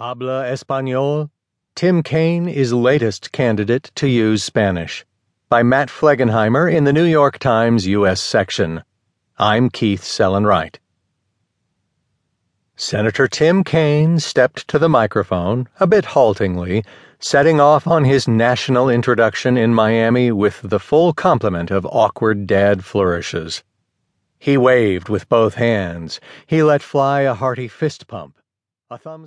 Habla Espanol? Tim Kaine is latest candidate to use Spanish. By Matt Flegenheimer in the New York Times U.S. section. I'm Keith Sellon-Wright. Senator Tim Kaine stepped to the microphone, a bit haltingly, setting off on his national introduction in Miami with the full complement of awkward dad flourishes. He waved with both hands. He let fly a hearty fist pump. A thumbs